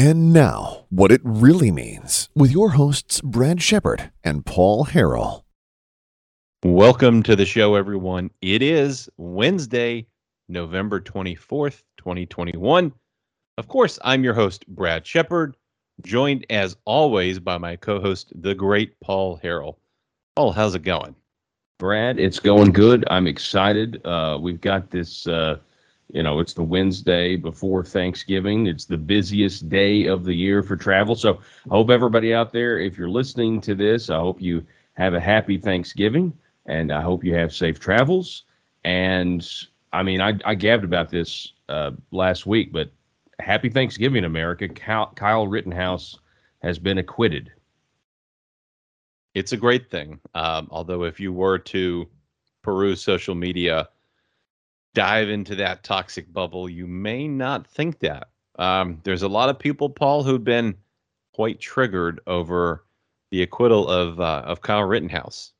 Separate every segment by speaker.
Speaker 1: And now, what it really means with your hosts, Brad Shepard and Paul Harrell.
Speaker 2: Welcome to the show, everyone. It is Wednesday, November 24th, 2021. Of course, I'm your host, Brad Shepard, joined as always by my co host, the great Paul Harrell. Paul, how's it going?
Speaker 3: Brad, it's going good. I'm excited. Uh, we've got this. Uh, you know, it's the Wednesday before Thanksgiving. It's the busiest day of the year for travel. So I hope everybody out there, if you're listening to this, I hope you have a happy Thanksgiving and I hope you have safe travels. And I mean, I, I gabbed about this uh, last week, but happy Thanksgiving, America. Kyle, Rittenhouse has been acquitted.
Speaker 2: It's a great thing. Um, although, if you were to peruse social media, dive into that toxic bubble, you may not think that. Um, there's a lot of people, Paul, who've been quite triggered over the acquittal of uh, of Kyle Rittenhouse.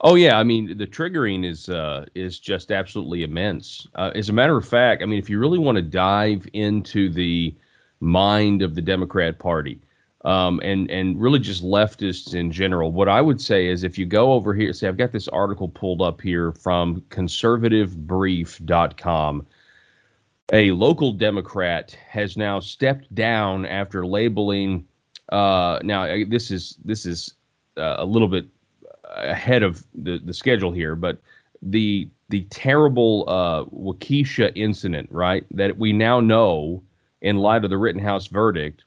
Speaker 3: Oh yeah, I mean the triggering is uh, is just absolutely immense. Uh, as a matter of fact, I mean if you really want to dive into the mind of the Democrat Party, um, and and really just leftists in general. What I would say is if you go over here, say I've got this article pulled up here from conservativebrief.com. A local Democrat has now stepped down after labeling. Uh, now this is this is uh, a little bit ahead of the the schedule here, but the the terrible uh, Waukesha incident, right? That we now know in light of the Rittenhouse verdict.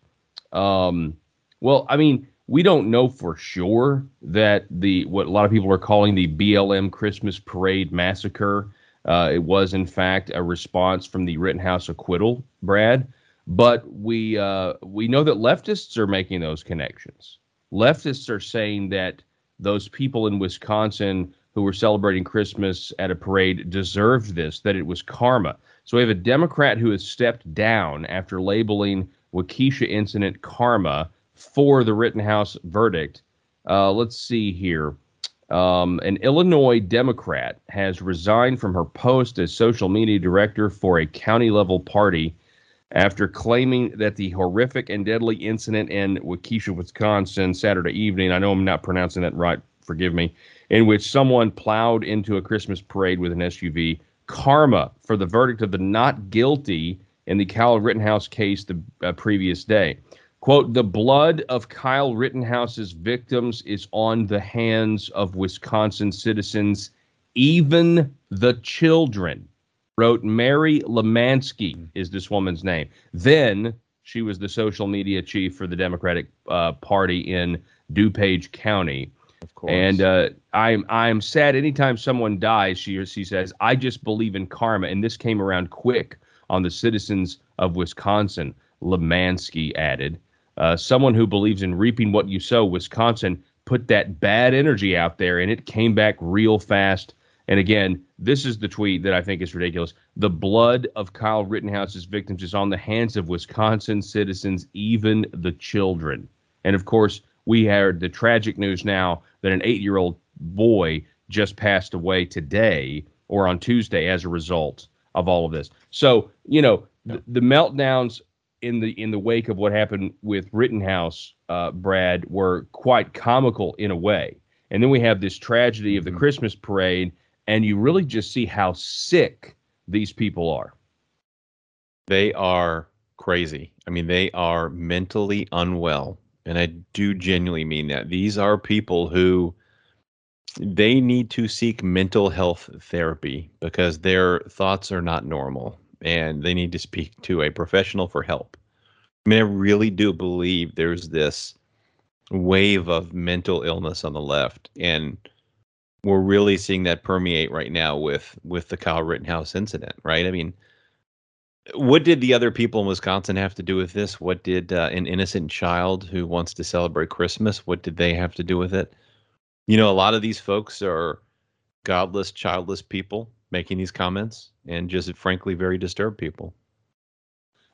Speaker 3: Um, well, I mean, we don't know for sure that the what a lot of people are calling the BLM Christmas Parade massacre. Uh, it was in fact a response from the Rittenhouse acquittal, Brad. But we uh, we know that leftists are making those connections. Leftists are saying that those people in Wisconsin who were celebrating Christmas at a parade deserved this, that it was karma. So we have a Democrat who has stepped down after labeling Waukesha incident karma for the Rittenhouse verdict. Uh, let's see here. Um, an Illinois Democrat has resigned from her post as social media director for a county level party after claiming that the horrific and deadly incident in Waukesha, Wisconsin, Saturday evening, I know I'm not pronouncing that right, forgive me, in which someone plowed into a Christmas parade with an SUV, karma for the verdict of the not guilty in the Kyle Rittenhouse case the uh, previous day. Quote, the blood of Kyle Rittenhouse's victims is on the hands of Wisconsin citizens, even the children, wrote Mary Lemanski, is this woman's name. Then she was the social media chief for the Democratic uh, Party in DuPage County.
Speaker 2: Of course.
Speaker 3: And uh, I'm I'm sad anytime someone dies, she she says, I just believe in karma. And this came around quick on the citizens of Wisconsin, Lemanski added. Uh, someone who believes in reaping what you sow, Wisconsin put that bad energy out there and it came back real fast. And again, this is the tweet that I think is ridiculous. The blood of Kyle Rittenhouse's victims is on the hands of Wisconsin citizens, even the children. And of course, we heard the tragic news now that an eight year old boy just passed away today or on Tuesday as a result of all of this. So, you know, the, the meltdowns in the in the wake of what happened with Rittenhouse, uh, Brad, were quite comical in a way. And then we have this tragedy of the mm-hmm. Christmas parade, and you really just see how sick these people are.
Speaker 2: They are crazy. I mean, they are mentally unwell. And I do genuinely mean that. These are people who they need to seek mental health therapy because their thoughts are not normal and they need to speak to a professional for help. I mean, I really do believe there's this wave of mental illness on the left, and we're really seeing that permeate right now with with the Kyle Rittenhouse incident, right? I mean, what did the other people in Wisconsin have to do with this? What did uh, an innocent child who wants to celebrate Christmas? What did they have to do with it? You know, a lot of these folks are godless, childless people making these comments and just frankly very disturbed people.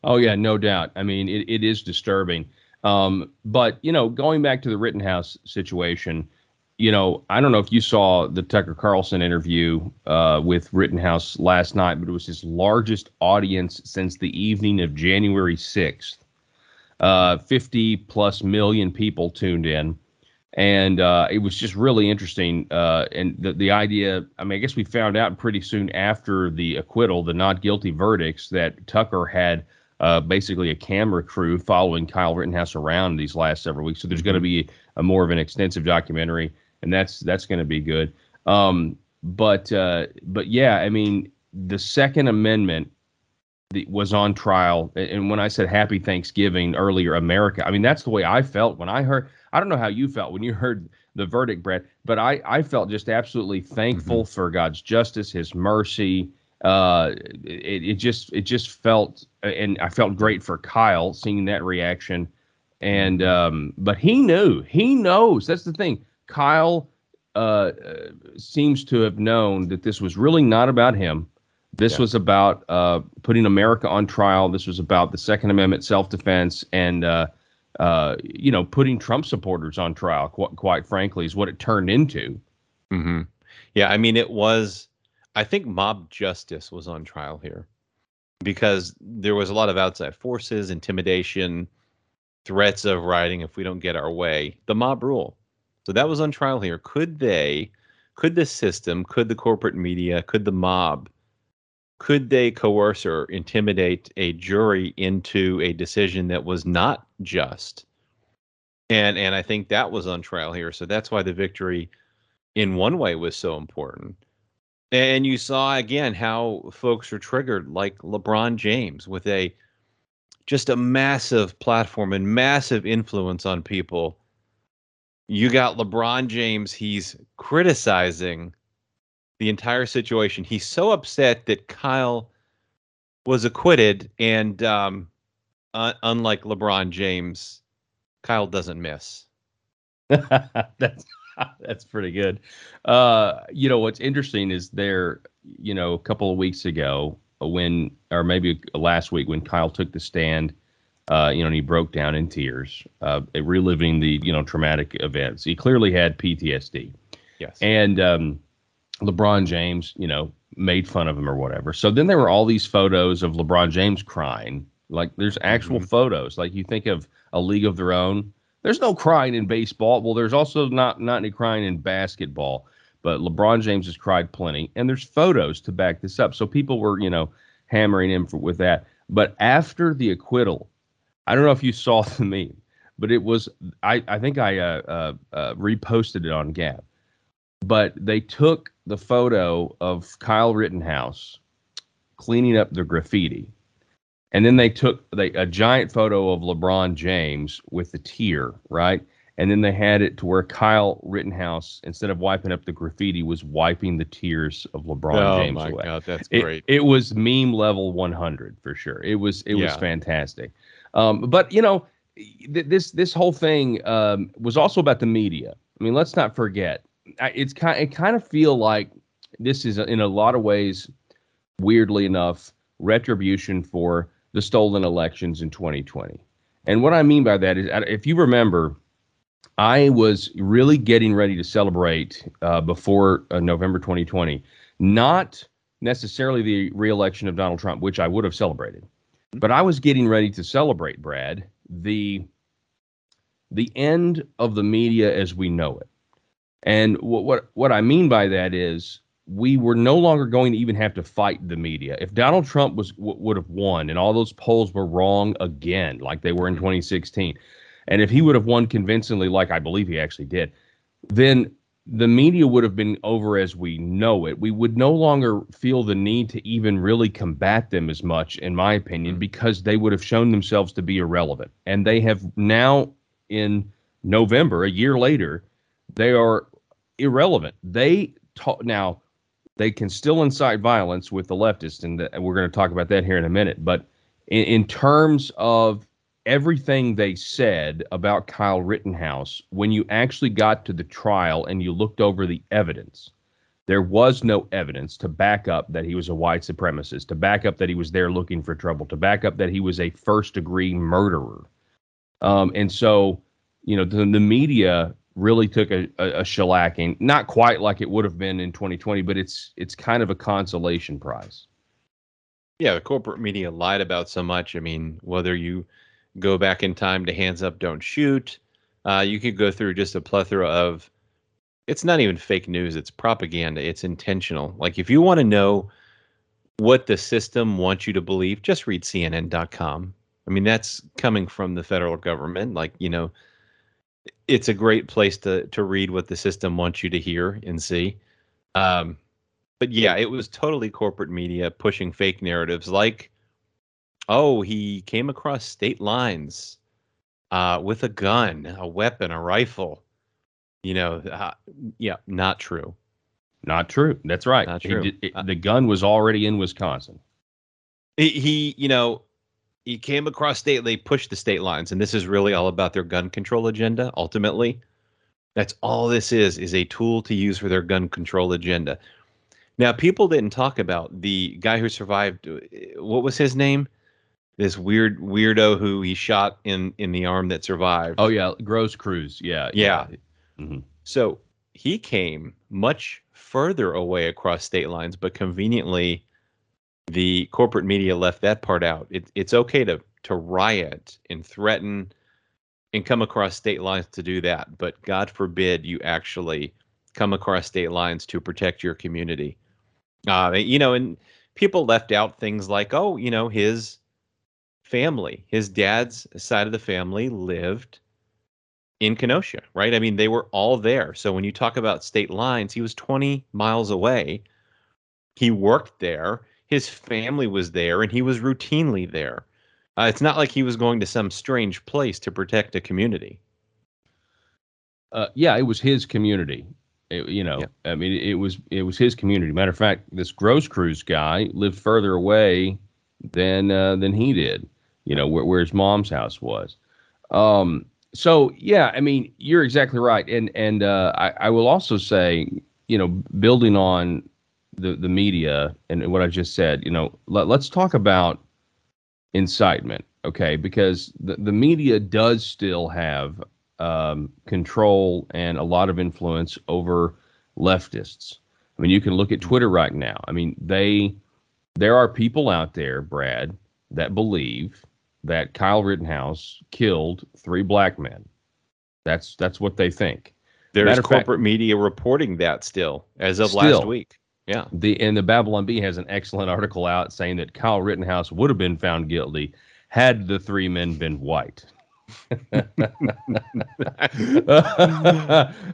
Speaker 3: Oh yeah, no doubt. I mean, it, it is disturbing. Um, but you know, going back to the Rittenhouse situation, you know, I don't know if you saw the Tucker Carlson interview uh, with Rittenhouse last night, but it was his largest audience since the evening of January 6th. Uh, 50 plus million people tuned in. And uh, it was just really interesting. Uh, and the, the idea, I mean, I guess we found out pretty soon after the acquittal, the not guilty verdicts, that Tucker had uh, basically a camera crew following Kyle Rittenhouse around these last several weeks. So there's going to be a more of an extensive documentary, and that's that's going to be good. Um, but uh, but yeah, I mean, the Second Amendment was on trial, and when I said Happy Thanksgiving earlier, America, I mean that's the way I felt when I heard. I don't know how you felt when you heard the verdict, Brad, but I I felt just absolutely thankful mm-hmm. for God's justice, His mercy. Uh, it, it just it just felt, and I felt great for Kyle seeing that reaction, and um, but he knew, he knows. That's the thing. Kyle uh, seems to have known that this was really not about him. This yeah. was about uh, putting America on trial. This was about the Second Amendment, self-defense, and uh, uh, you know, putting Trump supporters on trial. Qu- quite frankly, is what it turned into.
Speaker 2: Mm-hmm. Yeah, I mean, it was. I think mob justice was on trial here because there was a lot of outside forces, intimidation, threats of rioting if we don't get our way. The mob rule. So that was on trial here. Could they, could the system, could the corporate media, could the mob, could they coerce or intimidate a jury into a decision that was not just? And and I think that was on trial here. So that's why the victory in one way was so important. And you saw again how folks are triggered like LeBron James with a just a massive platform and massive influence on people you got LeBron James. He's criticizing the entire situation. He's so upset that Kyle was acquitted, and um, uh, unlike LeBron James, Kyle doesn't miss.
Speaker 3: that's that's pretty good. Uh, you know what's interesting is there. You know, a couple of weeks ago, when or maybe last week when Kyle took the stand uh, you know, and he broke down in tears, uh, reliving the you know traumatic events. He clearly had PTSD.
Speaker 2: Yes.
Speaker 3: And um, LeBron James, you know, made fun of him or whatever. So then there were all these photos of LeBron James crying. Like there's actual mm-hmm. photos. Like you think of a league of their own. There's no crying in baseball. Well, there's also not not any crying in basketball. But LeBron James has cried plenty, and there's photos to back this up. So people were, you know, hammering him for, with that. But after the acquittal, I don't know if you saw the meme, but it was I I think I uh, uh, uh, reposted it on Gab. But they took the photo of Kyle Rittenhouse cleaning up the graffiti, and then they took they, a giant photo of LeBron James with the tear, right? And then they had it to where Kyle Rittenhouse, instead of wiping up the graffiti, was wiping the tears of LeBron
Speaker 2: oh
Speaker 3: James
Speaker 2: away.
Speaker 3: Oh my
Speaker 2: god, that's great!
Speaker 3: It, was meme level 100 for sure. It was it yeah. was fantastic. Um, but you know, th- this this whole thing um, was also about the media. I mean, let's not forget. It's kind it kind of feel like this is in a lot of ways, weirdly enough, retribution for the stolen elections in 2020. And what I mean by that is, if you remember, I was really getting ready to celebrate uh, before uh, November 2020, not necessarily the reelection of Donald Trump, which I would have celebrated, but I was getting ready to celebrate, Brad, the the end of the media as we know it. And what what what I mean by that is we were no longer going to even have to fight the media. If Donald Trump was w- would have won and all those polls were wrong again like they were in 2016, and if he would have won convincingly like I believe he actually did, then the media would have been over as we know it. We would no longer feel the need to even really combat them as much, in my opinion, mm. because they would have shown themselves to be irrelevant. And they have now, in November, a year later, they are irrelevant. They talk now. They can still incite violence with the leftists, and, the, we're going to talk about that here in a minute. But in, in terms of everything they said about Kyle Rittenhouse, when you actually got to the trial and you looked over the evidence, there was no evidence to back up that he was a white supremacist, to back up that he was there looking for trouble, to back up that he was a first degree murderer. Um, and so, you know, the, the media really took a, a, a shellacking, not quite like it would have been in 2020, but it's it's kind of a consolation prize.
Speaker 2: Yeah, the corporate media lied about so much. I mean, whether you go back in time to Hands Up, Don't Shoot. Uh, you could go through just a plethora of. It's not even fake news; it's propaganda. It's intentional. Like if you want to know what the system wants you to believe, just read CNN.com. I mean, that's coming from the federal government. Like you know, it's a great place to to read what the system wants you to hear and see. Um, but yeah, it was totally corporate media pushing fake narratives like, oh, he came across state lines uh, with a gun, a weapon, a rifle. You know, uh, yeah, not true.
Speaker 3: Not true. That's right.
Speaker 2: Not true.
Speaker 3: Did, it, the gun was already in Wisconsin.
Speaker 2: He, he, you know, he came across state. They pushed the state lines, and this is really all about their gun control agenda. Ultimately, that's all this is: is a tool to use for their gun control agenda. Now, people didn't talk about the guy who survived. Uh, what was his name? This weird weirdo who he shot in in the arm that survived.
Speaker 3: Oh yeah, Grosskreutz. Yeah,
Speaker 2: yeah.
Speaker 3: yeah. Mm-hmm.
Speaker 2: So he came much further away across state lines, but conveniently, the corporate media left that part out. It, it's okay to to riot and threaten and come across state lines to do that, but God forbid you actually come across state lines to protect your community. Uh, you know, and people left out things like, oh, you know, his family, his dad's side of the family lived in Kenosha, right? I mean, they were all there. So when you talk about state lines, he was 20 miles away. He worked there. His family was there, and he was routinely there. Uh, it's not like he was going to some strange place to protect a community.
Speaker 3: Uh, yeah, it was his community. It, you know, yeah. I mean, it was it was his community. Matter of fact, this Grosskreutz guy lived further away than uh, than he did. You know, where, where his mom's house was. Um, so yeah, I mean, you're exactly right, and and uh, I, I will also say, you know, building on the the media and what I just said, you know, let, let's talk about incitement, okay? Because the the media does still have um, control and a lot of influence over leftists. I mean, you can look at Twitter right now. I mean, they there are people out there, Brad, that believe that Kyle Rittenhouse killed three black men. That's that's what they think.
Speaker 2: There's corporate fact, media reporting that still as of still, last week. Yeah.
Speaker 3: The and the Babylon Bee has an excellent article out saying that Kyle Rittenhouse would have been found guilty had the three men been white. oh,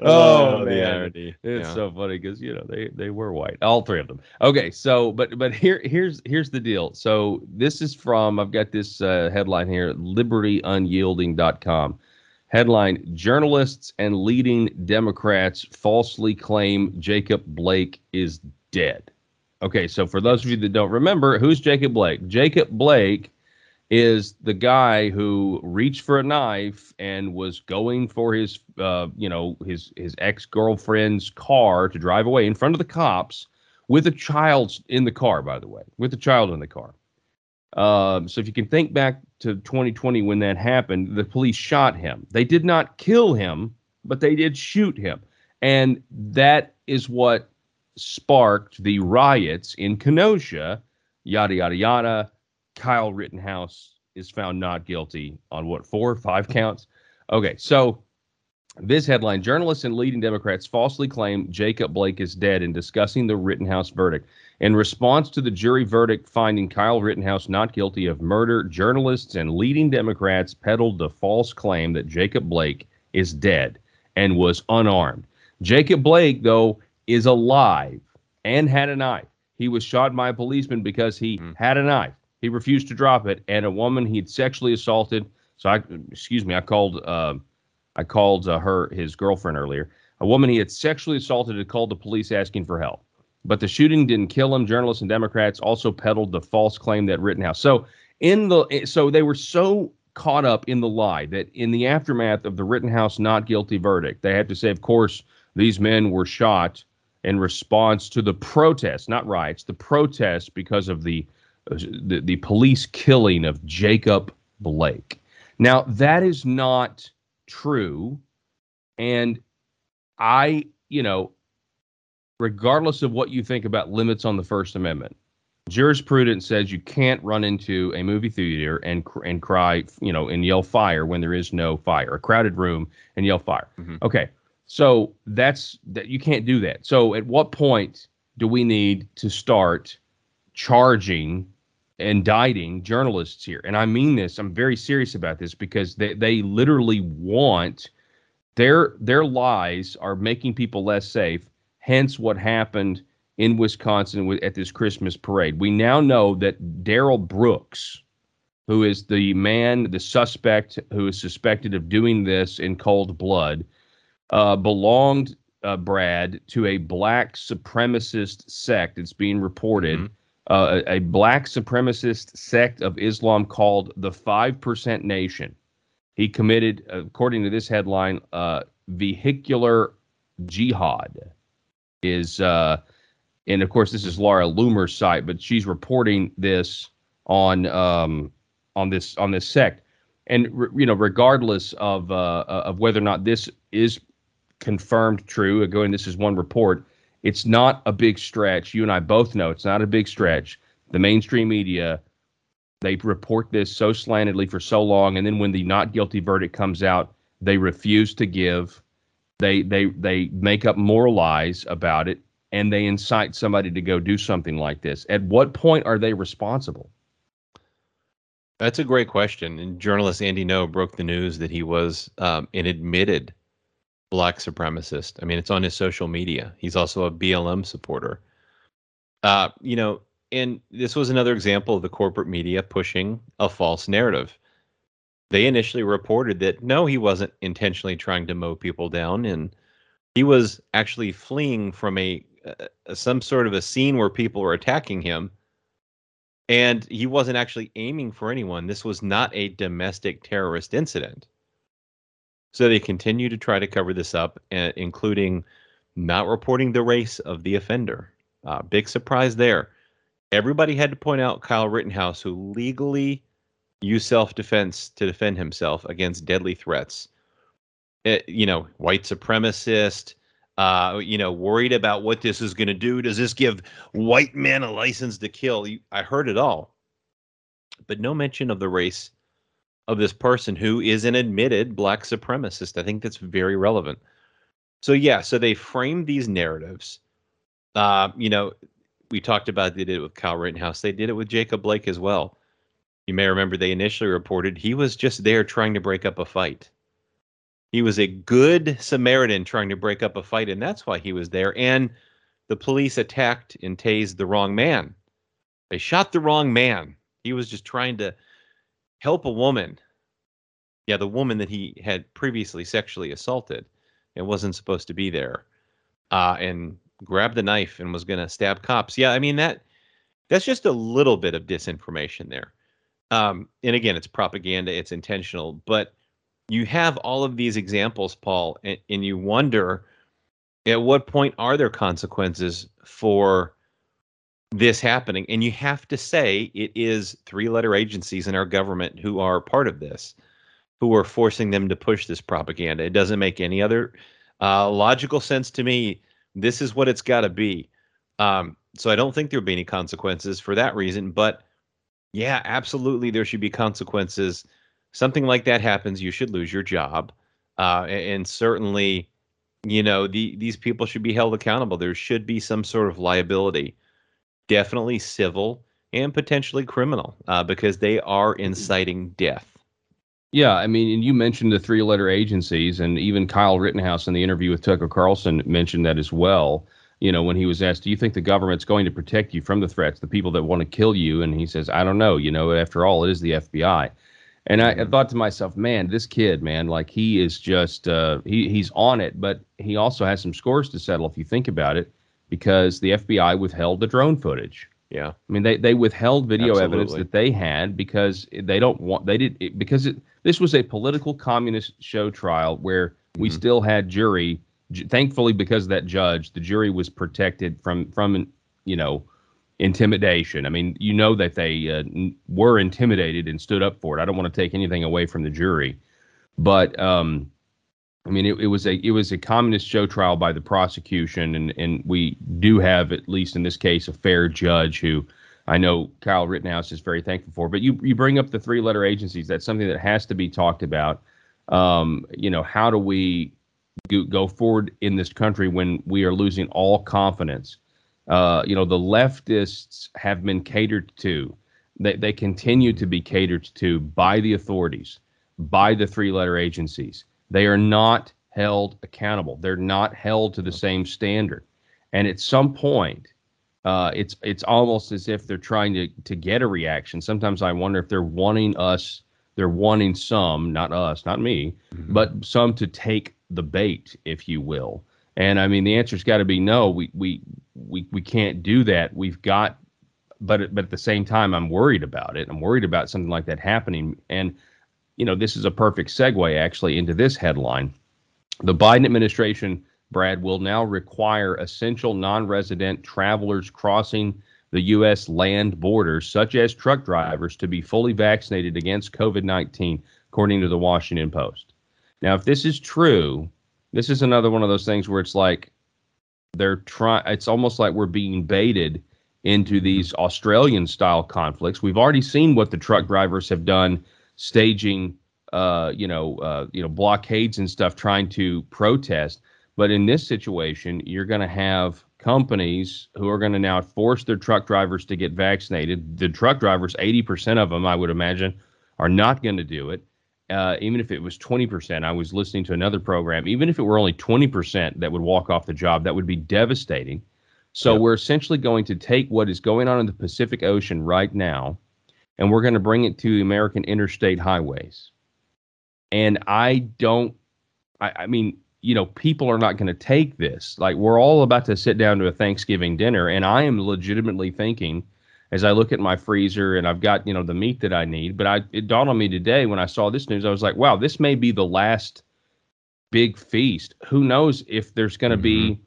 Speaker 3: oh man, it's yeah. so funny because you know they they were white, all three of them. Okay, so but but here here's here's the deal. So this is from I've got this uh, headline here, LibertyUnyielding.com. Headline: Journalists and leading Democrats falsely claim Jacob Blake is dead. Okay, so for those of you that don't remember, who's Jacob Blake? Jacob Blake is the guy who reached for a knife and was going for his uh, you know his his ex-girlfriend's car to drive away in front of the cops with a child in the car by the way with a child in the car um, so if you can think back to 2020 when that happened the police shot him they did not kill him but they did shoot him and that is what sparked the riots in kenosha yada yada yada Kyle Rittenhouse is found not guilty on what four, or five counts. Okay, so this headline: Journalists and leading Democrats falsely claim Jacob Blake is dead in discussing the Rittenhouse verdict. In response to the jury verdict finding Kyle Rittenhouse not guilty of murder, journalists and leading Democrats peddled the false claim that Jacob Blake is dead and was unarmed. Jacob Blake, though, is alive and had a knife. He was shot by a policeman because he mm. had a knife. He refused to drop it, and a woman he'd sexually assaulted. So I, excuse me, I called, uh, I called uh, her his girlfriend earlier. A woman he had sexually assaulted had called the police asking for help. But the shooting didn't kill him. Journalists and Democrats also peddled the false claim that Rittenhouse. So in the, so they were so caught up in the lie that in the aftermath of the Rittenhouse not guilty verdict, they had to say, of course, these men were shot in response to the protests, not riots, the protests because of the the, the police killing of Jacob Blake. Now, that is not true. And I, you know, regardless of what you think about limits on the First Amendment, jurisprudence says you can't run into a movie theater and and cry, you know, and yell fire when there is no fire. A crowded room and yell fire. Mm-hmm. Okay, so that's that you can't do that. So at what point do we need to start charging, indicting journalists here? And I mean this. I'm very serious about this because they they literally want their their lies are making people less safe. Hence, what happened in Wisconsin at this Christmas parade. We now know that Darrell Brooks, who is the man, the suspect who is suspected of doing this in cold blood, uh, belonged, uh, Brad, to a black supremacist sect. It's being reported. Mm-hmm. Uh, a, a, black supremacist sect of Islam called the 5% Nation. He committed, according to this headline, uh, vehicular jihad. Is uh, and of course this is Laura Loomer's site, but she's reporting this on um, on this on this sect, and you know regardless of uh, of whether or not this is confirmed true, again this is one report. It's not a big stretch. You and I both know it's not a big stretch. The mainstream media they report this so slantedly for so long, and then when the not guilty verdict comes out, they refuse to give. They they they make up more lies about it and they incite somebody to go do something like this, at what point are they responsible?
Speaker 2: That's a great question. And journalist Andy Ngo broke the news that he was um, an admitted black supremacist. I mean, it's on his social media. He's also a BLM supporter. Uh, you know, and this was another example of the corporate media pushing a false narrative. They initially reported that no, he wasn't intentionally trying to mow people down, and he was actually fleeing from a uh, some sort of a scene where people were attacking him and he wasn't actually aiming for anyone this was not a domestic terrorist incident so they continue to try to cover this up uh, including not reporting the race of the offender uh, big surprise there everybody had to point out kyle rittenhouse who legally used self-defense to defend himself against deadly threats it, uh, you know white supremacist uh, you know, worried about what this is going to do. Does this give white men a license to kill? I heard it all, but no mention of the race of this person who is an admitted black supremacist. I think that's very relevant. So yeah, so they framed these narratives. Uh, you know, we talked about they did it with Kyle Rittenhouse. They did it with Jacob Blake as well. You may remember they initially reported he was just there trying to break up a fight. He was a good Samaritan trying to break up a fight, and that's why he was there. And the police attacked and tased the wrong man. They shot the wrong man. He was just trying to help a woman. Yeah, the woman that he had previously sexually assaulted and wasn't supposed to be there. Uh, and grabbed the knife and was going to stab cops. Yeah, I mean that that's just a little bit of disinformation there. Um, and again, it's propaganda, it's intentional, but you have all of these examples, Paul, and, and you wonder at what point are there consequences for this happening? And you have to say it is three letter agencies in our government who are part of this, who are forcing them to push this propaganda. It doesn't make any other uh, logical sense to me. This is what it's got to be. Um, so I don't think there'll be any consequences for that reason. But yeah, absolutely, there should be consequences something like that happens, you should lose your job. Uh, and certainly, you know, the, these people should be held accountable. There should be some sort of liability, definitely civil and potentially criminal, uh, because they are mm-hmm. inciting death.
Speaker 3: Yeah, I mean, and you mentioned the three letter agencies, and even Kyle Rittenhouse in the interview with Tucker Carlson mentioned that as well. You know, when he was asked, Do you think the government's going to protect you from the threats, the people that want to kill you? And he says, I don't know. You know, after all, it is the FBI. And I, I, thought to myself, man, this kid, man, like he is just uh, he he's on it, but he also has some scores to settle if you think about it, because the FBI withheld the drone footage.
Speaker 2: Yeah,
Speaker 3: I mean they they withheld video Absolutely. evidence that they had because they don't want they did it, because it, this was a political communist show trial where we mm-hmm. still had jury. Thankfully, because of that judge, the jury was protected from from you know intimidation. I mean, you know that they uh, were intimidated and stood up for it. I don't want to take anything away from the jury, but um, I mean, it, it, was a it was a communist show trial by the prosecution, and and we do have at least in this case a fair judge who I know Kyle Rittenhouse is very thankful for. But you you bring up the three letter agencies. That's something that has to be talked about. Um, you know, how do we go go forward in this country when we are losing all confidence? Uh, you know, the leftists have been catered to. They, they continue to be catered to by the authorities, by the three letter agencies. They are not held accountable. They're not held to the same standard. And at some point, uh, it's it's almost as if they're trying to to get a reaction. Sometimes I wonder if they're wanting us, they're wanting some, not us, not me, mm-hmm. but some to take the bait, if you will. And I mean, the answer's got to be no. We we we we can't do that. We've got, but but at the same time, I'm worried about it. I'm worried about something like that happening. And you know, this is a perfect segue actually into this headline. The Biden administration, Brad, will now require essential non-resident travelers crossing the U.S. land borders, such as truck drivers, to be fully vaccinated against COVID-19, according to the Washington Post. Now, if this is true this is another one of those things where it's like they're trying. It's almost like we're being baited into these Australian style conflicts. We've already seen what the truck drivers have done, staging, uh, you know, uh, you know, blockades and stuff, trying to protest. But in this situation, you're going to have companies who are going to now force their truck drivers to get vaccinated. The truck drivers, 80% of them, I would imagine, are not going to do it uh, even if it was 20%, I was listening to another program, even if it were only 20% that would walk off the job, that would be devastating. So yep. we're essentially going to take what is going on in the Pacific Ocean right now, and we're going to bring it to American interstate highways. And I don't, I, I mean, you know, people are not going to take this. Like, we're all about to sit down to a Thanksgiving dinner, and I am legitimately thinking – as I look at my freezer and I've got you know the meat that I need. But I it dawned on me today when I saw this news. I was like, wow, this may be the last big feast. Who knows if there's going to mm-hmm. be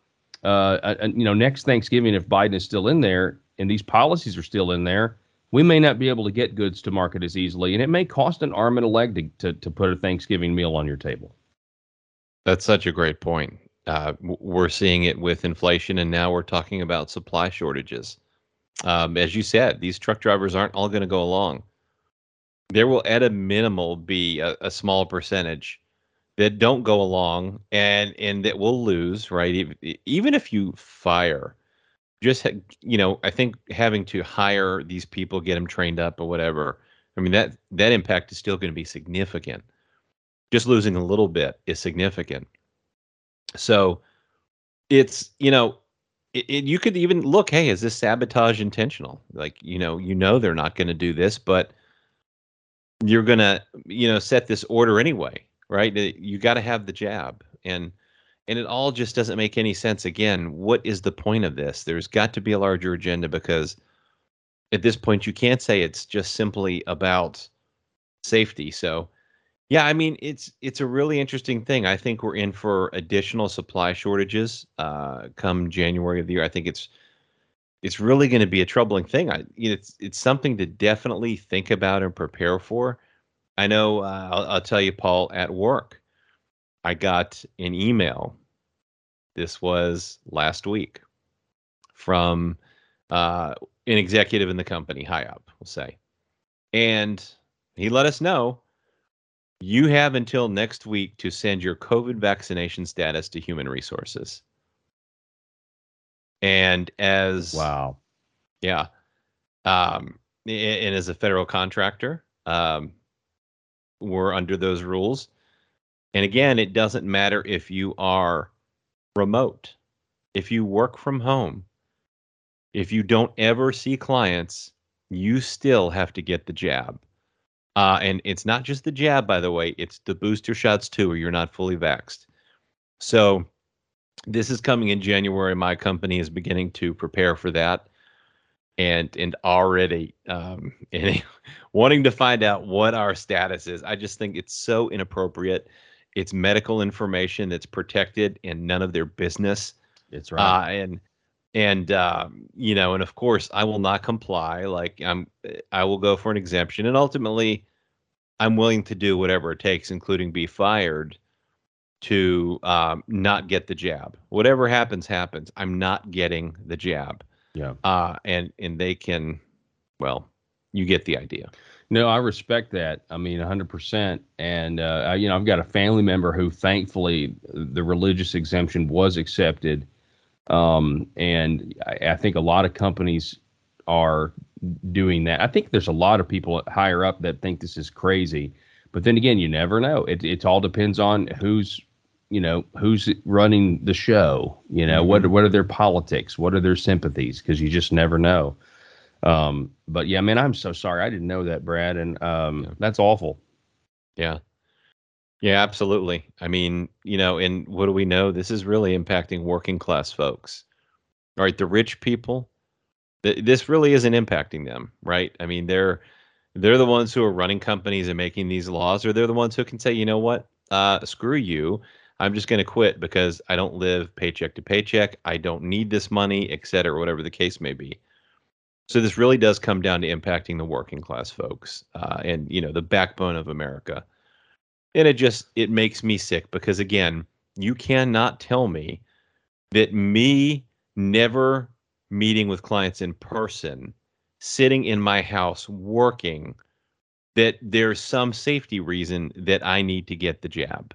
Speaker 3: uh, a, a, you know next Thanksgiving if Biden is still in there and these policies are still in there. We may not be able to get goods to market as easily, and it may cost an arm and a leg to, to, to put a Thanksgiving meal on your table.
Speaker 2: That's such a great point. Uh, we're seeing it with inflation, and now we're talking about supply shortages um, as you said, these truck drivers aren't all going to go along. There will, at a minimal, be a, a, small percentage that don't go along, and and that will lose. Right, even if you fire, just you know, I think having to hire these people, get them trained up, or whatever. I mean that that impact is still going to be significant. Just losing a little bit is significant. So it's you know it, it, you could even look hey is this sabotage intentional like you know you know they're not going to do this but you're going to you know set this order anyway right you got to have the jab and and it all just doesn't make any sense again what is the point of this there's got to be a larger agenda because at this point you can't say it's just simply about safety so yeah, I mean it's it's a really interesting thing. I think we're in for additional supply shortages uh, come January of the year. I think it's it's really going to be a troubling thing. I it's it's something to definitely think about and prepare for. I know. Uh, I'll, I'll tell you, Paul. At work, I got an email. This was last week from uh, an executive in the company, high up, we'll say, and he let us know you have until next week to send your COVID vaccination status to human resources. And as
Speaker 3: wow,
Speaker 2: yeah, um, and as a federal contractor, um, we're under those rules. And again, it doesn't matter if you are remote, if you work from home, if you don't ever see clients, you still have to get the jab. Uh, and it's not just the jab, by the way, it's the booster shots too, or you're not fully vaxxed. So this is coming in January. My company is beginning to prepare for that. And and already um, and wanting to find out what our status is. I just think it's so inappropriate. It's medical information that's protected and none of their business.
Speaker 3: It's right.
Speaker 2: Uh, and and um, you know, and of course, I will not comply. Like I'm, I will go for an exemption, and ultimately, I'm willing to do whatever it takes, including be fired, to um, not get the jab. Whatever happens, happens. I'm not getting the jab.
Speaker 3: Yeah.
Speaker 2: Uh, and and they can well, you get the idea.
Speaker 3: No, I respect that. I mean, 100%. And, uh, I, you know, I've got a family member who thankfully the religious exemption was accepted. Um, and I, I think a lot of companies are doing that. I think there's a lot of people higher up that think this is crazy. But then again, you never know. It, it all depends on who's, you know, who's running the show. You know, mm-hmm. what what are their politics? What are their sympathies? Because you just never know. Um, but yeah, man, I'm so sorry. I didn't know that, Brad, and um, yeah. that's awful.
Speaker 2: Yeah. Yeah, absolutely. I mean, you know, and what do we know? This is really impacting working class folks. All right, the rich people, th- this really isn't impacting them, right? I mean, they're they're the ones who are running companies and making these laws, or they're the ones who can say, you know what, uh, screw you. I'm just going to quit because I don't live paycheck to paycheck. I don't need this money, et cetera, whatever the case may be. So this really does come down to impacting the working class folks, uh, and you know the backbone of America. And it just it makes me sick because again, you cannot tell me that me never meeting with clients in person, sitting in my house working, that there's some safety reason that I need to get the jab.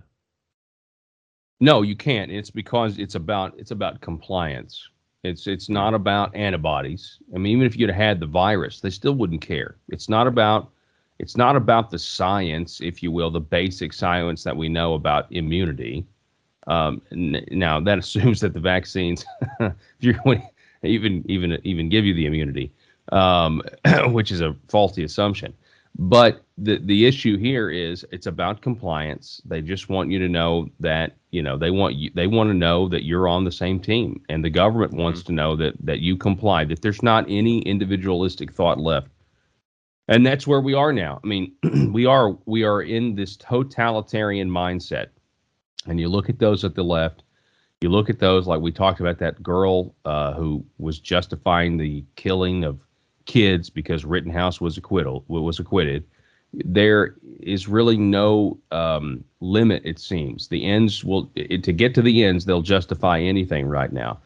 Speaker 3: No, you can't. It's because it's about it's about compliance. It's it's not about antibodies. I mean, even if you'd had the virus, they still wouldn't care. It's not about it's not about the science, if you will, the basic science that we know about immunity. Um, n- now that assumes that the vaccines, if you're even even even give you the immunity, um, which is a faulty assumption. But the the issue here is it's about compliance. They just want you to know that you know they want you they want to know that you're on the same team, and the government wants mm-hmm. to know that that you comply. That there's not any individualistic thought left, and that's where we are now. I mean, we are we are in this totalitarian mindset, and you look at those at the left. You look at those like we talked about that girl uh, who was justifying the killing of kids because Rittenhouse was acquittal was acquitted. There is really no um, limit. It seems the ends will it, to get to the ends. They'll justify anything right now.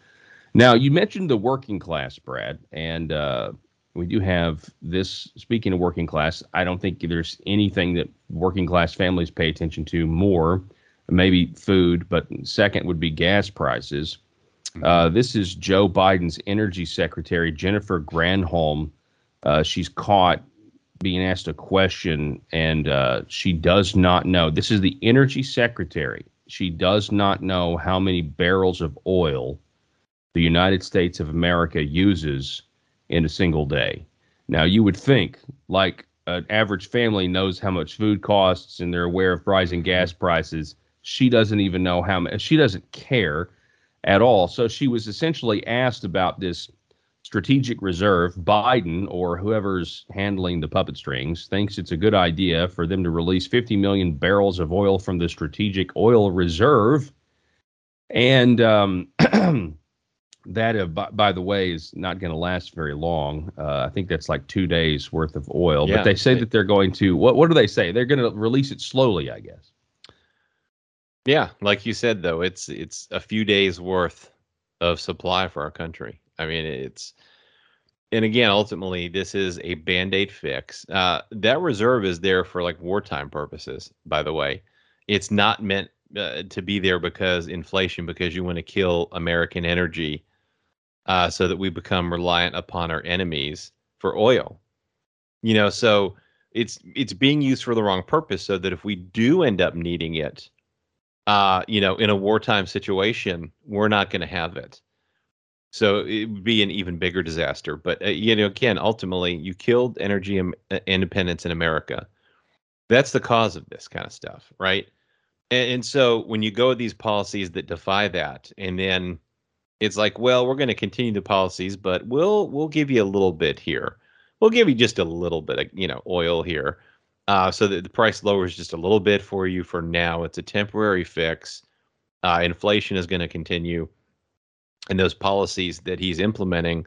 Speaker 3: Now you mentioned the working class, Brad, and uh, we do have this. Speaking of working class, I don't think there's anything that working class families pay attention to more. Maybe food, but second would be gas prices. Uh, this is Joe Biden's energy secretary, Jennifer Granholm. Uh, she's caught being asked a question, and uh, she does not know. This is the energy secretary. She does not know how many barrels of oil the United States of America uses in a single day. Now, you would think, like an average family knows how much food costs and they're aware of rising gas prices. She doesn't even know how much. She doesn't care at all. So she was essentially asked about this strategic reserve. Biden or whoever's handling the puppet strings thinks it's a good idea for them to release 50 million barrels of oil from the strategic oil reserve. And um, that, uh, by, by, the way, is not going to last very long. Uh, I think that's like two days worth of oil. Yeah, but they say they, that they're going to, what, what do they say? They're going to release it slowly, I guess.
Speaker 2: Yeah, like you said though, it's it's a few days worth of supply for our country. I mean, it's and again, ultimately, this is a band-aid fix. Uh, that reserve is there for like wartime purposes. By the way, it's not meant uh, to be there because inflation, because you want to kill American energy, uh, so that we become reliant upon our enemies for oil. You know, so it's it's being used for the wrong purpose, so that if we do end up needing it, uh, you know, in a wartime situation, we're not going to have it. So it would be an even bigger disaster. But uh, you know, again, ultimately, you killed energy Im- uh, independence in America. That's the cause of this kind of stuff, right? And, and so when you go with these policies that defy that, and then it's like, well, we're going to continue the policies, but we'll we'll give you a little bit here. We'll give you just a little bit of you know oil here uh, so that the price lowers just a little bit for you for now. It's a temporary fix. Uh, inflation is going to continue, and those policies that he's implementing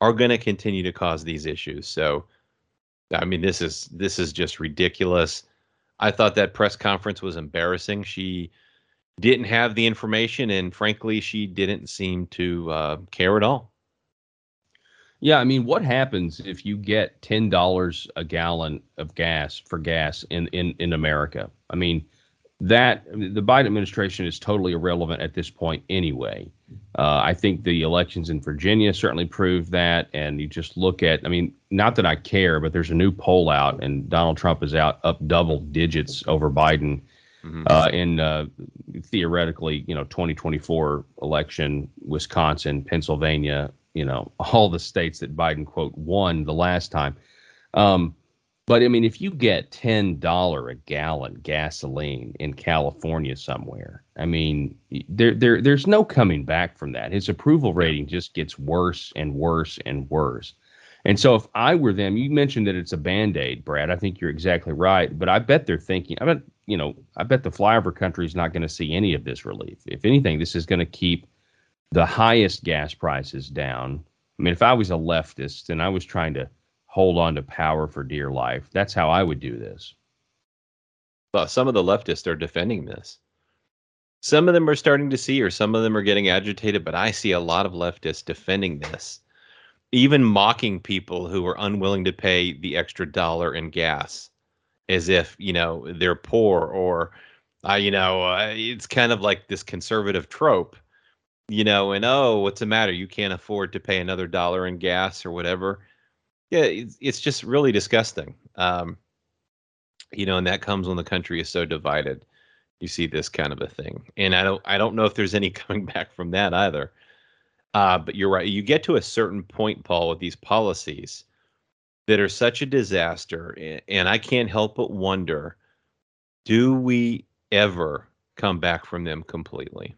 Speaker 2: are going to continue to cause these issues. So, I mean, this is this is just ridiculous. I thought that press conference was embarrassing. She didn't have the information, and frankly, she didn't seem to uh, care at all.
Speaker 3: Yeah, I mean, what happens if you get ten dollars a gallon of gas for gas in in in America? I mean, that the Biden administration is totally irrelevant at this point anyway. Uh, I think the elections in Virginia certainly proved that, and you just look at, I mean, not that I care, but there's a new poll out, and Donald Trump is out up double digits over Biden mm-hmm. uh, in uh, theoretically, you know, 2024 election, Wisconsin, Pennsylvania, you know, all the states that Biden quote won the last time. Um, but I mean, if you get ten dollar a gallon gasoline in California somewhere, I mean, there there there's no coming back from that. His approval rating just gets worse and worse and worse. And so, if I were them, you mentioned that it's a band aid, Brad. I think you're exactly right. But I bet they're thinking. I bet you know. I bet the flyover country is not going to see any of this relief. If anything, this is going to keep the highest gas prices down. I mean, if I was a leftist and I was trying to hold on to power for dear life, that's how I would do this.
Speaker 2: Well, some of the leftists are defending this. Some of them are starting to see, or some of them are getting agitated, but I see a lot of leftists defending this, even mocking people who are unwilling to pay the extra dollar in gas as if, you know, they're poor or, uh, you know, uh, it's kind of like this conservative trope you know, and oh, what's the matter? You can't afford to pay another dollar in gas or whatever. Yeah, it's, it's just really disgusting. Um, you know, and that comes when the country is so divided. You see this kind of a thing, and I don't, I don't know if there's any coming back from that either. Uh, but you're right. You get to a certain point, Paul, with these policies that are such a disaster, and I can't help but wonder: Do we ever come back from them completely?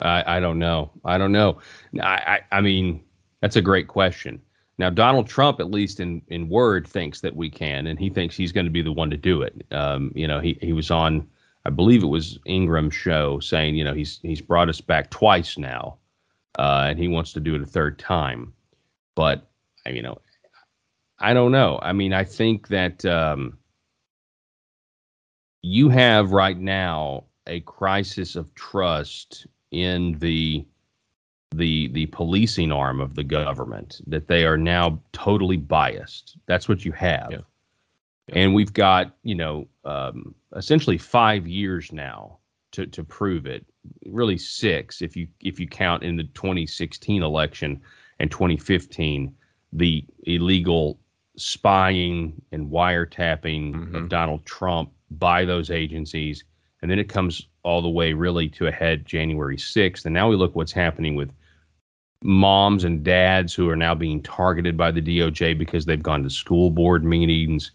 Speaker 3: I, I don't know. I don't know. I, I, I mean, that's a great question. Now, Donald Trump, at least in, in word, thinks that we can, and he thinks he's going to be the one to do it. Um, you know, he, he was on, I believe it was Ingraham's show, saying, you know, he's he's brought us back twice now, uh, and he wants to do it a third time. But you know, I don't know. I mean, I think that um, you have right now a crisis of trust in the the the policing arm of the government that they are now totally biased. That's what you have. Yeah. Yeah. And we've got, you know, um, essentially five years now to, to prove it. Really six if you if you count in the 2016 election and 2015 the illegal spying and wiretapping mm-hmm. of Donald Trump by those agencies and then it comes all the way really to a head January 6th. And now we look what's happening with moms and dads who are now being targeted by the DOJ because they've gone to school board meetings.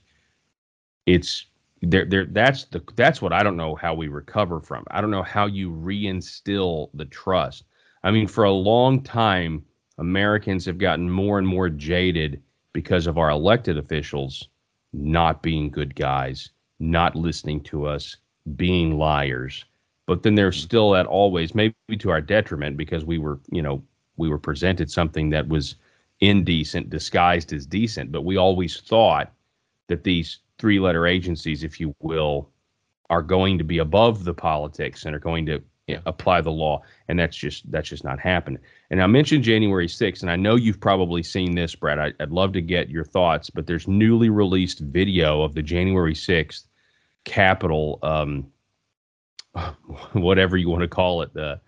Speaker 3: It's there there that's the that's what I don't know how we recover from. I don't know how you reinstill the trust. I mean, for a long time, Americans have gotten more and more jaded because of our elected officials not being good guys, not listening to us, being liars. But then there's mm-hmm. still that always, maybe to our detriment, because we were, you know, we were presented something that was indecent, disguised as decent. But we always thought that these three letter agencies, if you will, are going to be above the politics and are going to know, apply the law. And that's just that's just not happening. And I mentioned January 6th, and I know you've probably seen this, Brad. I, would love to get your thoughts, but there's newly released video of the January 6th Capitol, um, whatever you want to call it, the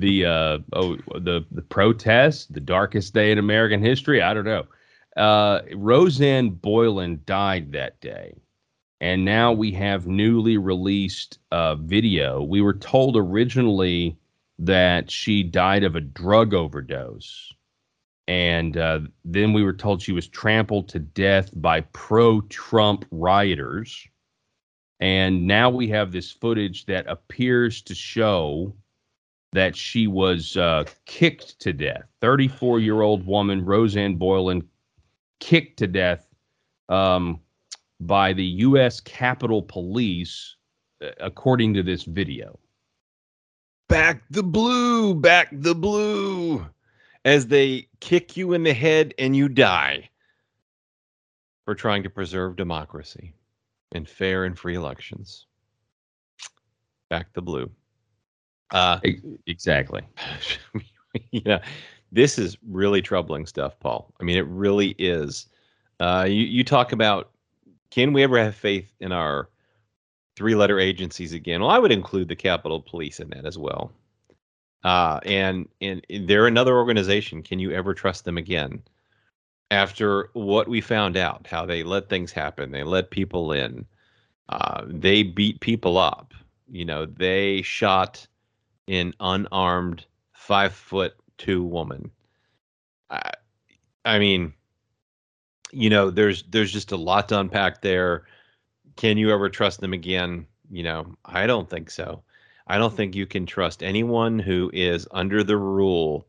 Speaker 3: the uh, oh the the protest, the darkest day in American history. I don't know. Uh, Rosanne Boyland died that day, and now we have newly released uh, video. We were told originally that she died of a drug overdose. And uh, then we were told she was trampled to death by pro Trump rioters. And now we have this footage that appears to show that she was uh, kicked to death. 34 year old woman, Rosanne Boyland, kicked to death um, by the U.S. Capitol Police, uh, according to this video.
Speaker 2: Back the blue, back the blue, as they kick you in the head and you die for trying to preserve democracy and fair and free elections. Back the blue.
Speaker 3: Uh, exactly.
Speaker 2: yeah, this is really troubling stuff, Paul. I mean, it really is. Uh, you you talk about can we ever have faith in our three-letter agencies again? Well, I would include the Capitol Police in that as well. Uh, and and they're another organization. Can you ever trust them again? After what we found out, how they let things happen, they let people in, uh, they beat people up. You know, they shot an unarmed five foot two woman. I, I mean, you know, there's there's just a lot to unpack there. Can you ever trust them again? You know, I don't think so. I don't think you can trust anyone who is under the rule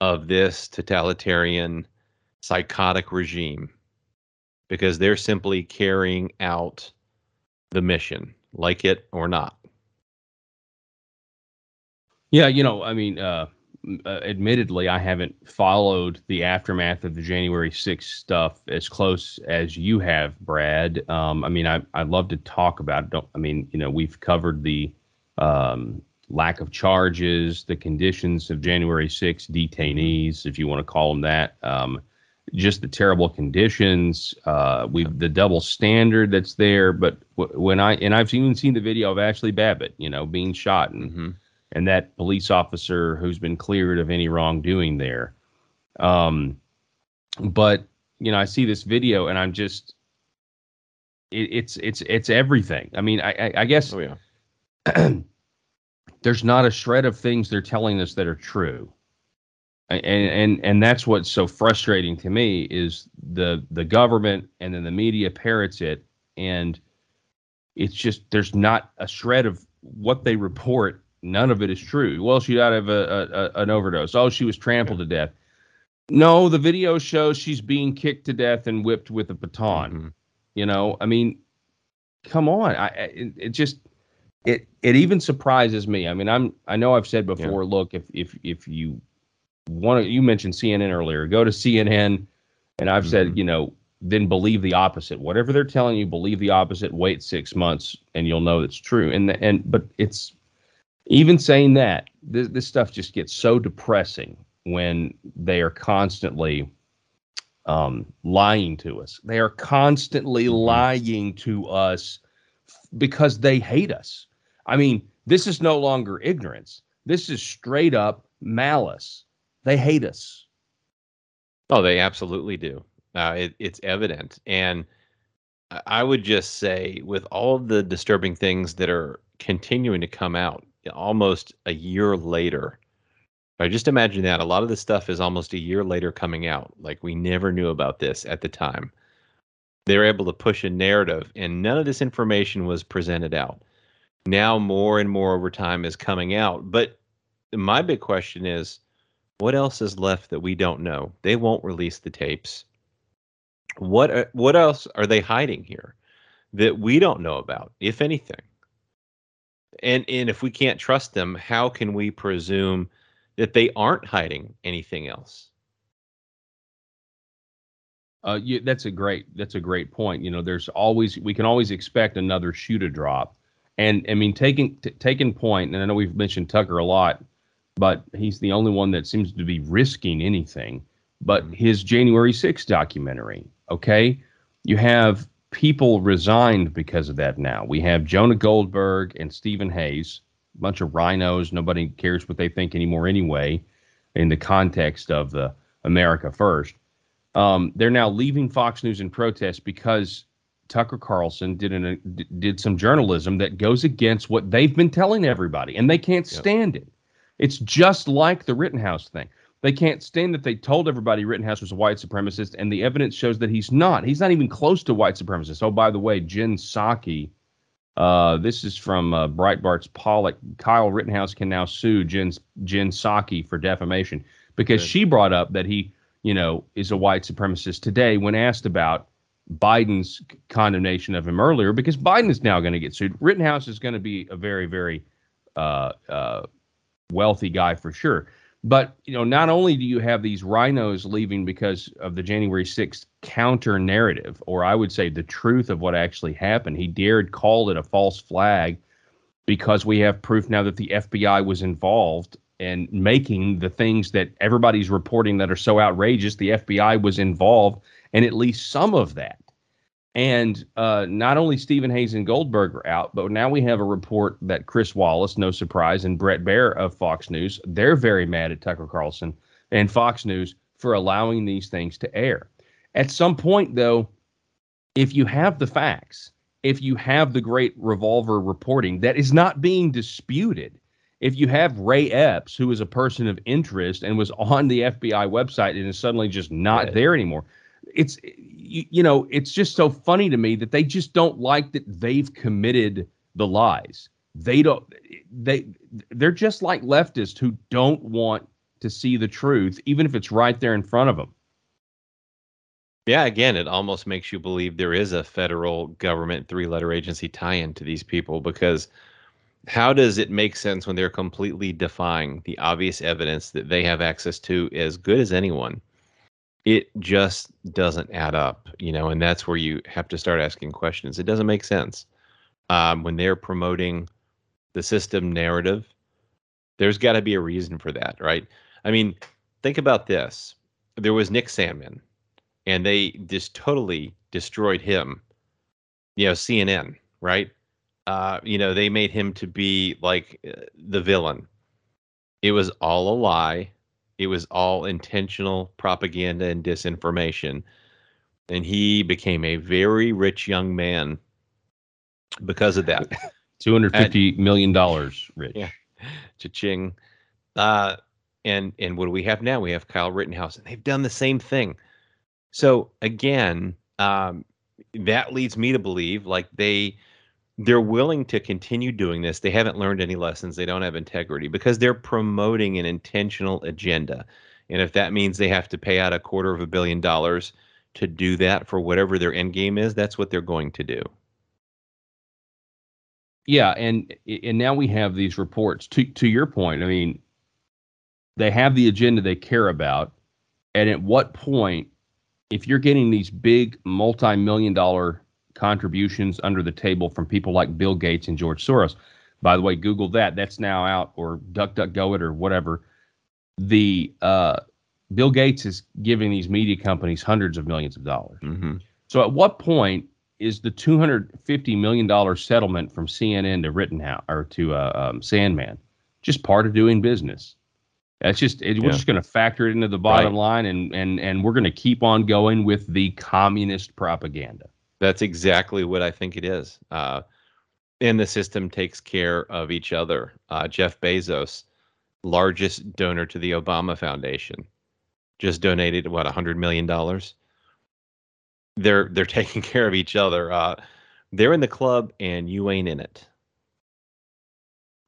Speaker 2: of this totalitarian psychotic regime because they're simply carrying out the mission, like it or not.
Speaker 3: Yeah, you know, I mean, uh, uh, admittedly, I haven't followed the aftermath of the January 6th stuff as close as you have, Brad. Um, I mean, I, I'd love to talk about it. Don't, I mean, you know, we've covered the um, lack of charges, the conditions of January 6th detainees, if you want to call them that. Um, just the terrible conditions. Uh, we've the double standard that's there. But w- when I and I've even seen the video of Ashley Babbitt, you know, being shot and
Speaker 2: Mm-hmm.
Speaker 3: And that police officer who's been cleared of any wrongdoing there. Um, but you know, I see this video and I'm just, it, it's it's it's everything. I mean, I I, I guess
Speaker 2: Oh yeah.
Speaker 3: there's not a shred of things they're telling us that are true. And and and that's what's so frustrating to me is the the government and then the media parrots it and it's just there's not a shred of what they report none of it is true well she died of a, a, a an overdose oh she was trampled to death no the video shows she's being kicked to death and whipped with a baton
Speaker 2: Mhm.
Speaker 3: you know, I mean, come on. I, it, it just it it even surprises me. I mean, I'm I know I've said before. Look, if if if you want to, you mentioned CNN earlier. Go to CNN, and I've said
Speaker 2: Mhm.
Speaker 3: you know then believe the opposite. Whatever they're telling you, believe the opposite. Wait six months, and you'll know it's true. And the, and but it's even saying that this this stuff just gets so depressing when they are constantly um, lying to us. They are constantly
Speaker 2: Mhm.
Speaker 3: lying to us because they hate us. I mean, this is no longer ignorance. This is straight up malice. They hate us.
Speaker 2: Oh, they absolutely do. Uh, it, it's evident, and I- I would just say, with all of the disturbing things that are continuing to come out, almost a year later. I just imagine that a lot of this stuff is almost a year later coming out. Like we never knew about this at the time. They're able to push a narrative, and none of this information was presented out. Now, more and more over time is coming out. But my big question is what else is left that we don't know? They won't release the tapes. What are- what else are they hiding here that we don't know about, if anything? And and if we can't trust them, how can we presume that they aren't hiding anything else?
Speaker 3: Uh, you, that's a great that's a great point. You know, there's always we can always expect another shoe to drop, and I mean taking t- taking point. And I know we've mentioned Tucker a lot, but he's the only one that seems to be risking anything. But
Speaker 2: Mhm.
Speaker 3: his January 6th documentary, okay, you have people resigned because of that. Now we have Jonah Goldberg and Stephen Hayes, a bunch of rhinos. Nobody cares what they think anymore, anyway. In the context of the America First um, they're now leaving Fox News in protest because Tucker Carlson did an, did some journalism that goes against what they've been telling everybody, and they can't
Speaker 2: Yep.
Speaker 3: stand it. It's just like the Rittenhouse thing. They can't stand that they told everybody Rittenhouse was a white supremacist, and the evidence shows that he's not. He's not even close to white supremacist. Oh, by the way, Jen Psaki, uh, this is from uh, Breitbart's Pollak. Kyle Rittenhouse can now sue Jen, Jen Psaki for defamation because
Speaker 2: Good.
Speaker 3: she brought up that he you know, is a white supremacist today when asked about Biden's condemnation of him earlier, because Biden is now going to get sued. Rittenhouse is going to be a very, very uh, uh, wealthy guy for sure. But, you know, not only do you have these rhinos leaving because of the January 6th counter narrative, or I would say the truth of what actually happened, he dared call it a false flag because we have proof now that the FBI was involved and making the things that everybody's reporting that are so outrageous. The FBI was involved in at least some of that. And uh, not only Stephen Hayes and Goldberg are out, but now we have a report that Chris Wallace, no surprise, and Bret Baier of Fox News, they're very mad at Tucker Carlson and Fox News for allowing these things to air. At some point, though, if you have the facts, if you have the great revolver reporting that is not being disputed, if you have Ray Epps, who is a person of interest and was on the FBI website and is suddenly just not right. there anymore, it's you, you know it's just so funny to me that they just don't like that they've committed the lies. They don't. They they're just like leftists who don't want to see the truth, even if it's right there in front of them.
Speaker 2: Yeah, again, it almost makes you believe there is a federal government three letter agency tie in to these people because how does it make sense when they're completely defying the obvious evidence that they have access to as good as anyone? It just doesn't add up, you know, and that's where you have to start asking questions. It doesn't make sense. Um, when they're promoting the system narrative, there's got to be a reason for that, right? I mean, think about this. There was Nick Sandmann, and they just totally destroyed him. You know, CNN, right? Uh, you know, they made him to be like uh, the villain. It was all a lie. It was all intentional propaganda and disinformation. And he became a very rich young man because of that.
Speaker 3: Two hundred fifty million dollars rich.
Speaker 2: Yeah. Cha-ching. Uh, and and what do we have now? We have Kyle Rittenhouse, and they've done the same thing. So again, um, that leads me to believe like they they're willing to continue doing this. They haven't learned any lessons. They don't have integrity because they're promoting an intentional agenda. And if that means they have to pay out a quarter of a billion dollars to do that for whatever their end game is, that's what they're going to do.
Speaker 3: Yeah, and and now we have these reports. To to your point, I mean, they have the agenda they care about, and at what point if you're getting these big multi-million dollar contributions under the table from people like Bill Gates and George Soros, by the way, Google that. That's now out, or DuckDuckGo it, or whatever. The uh, Bill Gates is giving these media companies hundreds of millions of dollars.
Speaker 2: Mm-hmm.
Speaker 3: So, at what point is the two hundred fifty million dollar settlement from CNN to Rittenhouse or to uh, um, Sandmann just part of doing business? That's just it, we're just going to factor it into the bottom right. line, and and and we're going to keep on going with the communist propaganda.
Speaker 2: That's exactly what I think it is. Uh, and the system takes care of each other. Uh, Jeff Bezos, largest donor to the Obama Foundation, just donated what hundred million dollars. They're they're taking care of each other. Uh, they're in the club, and you ain't in it.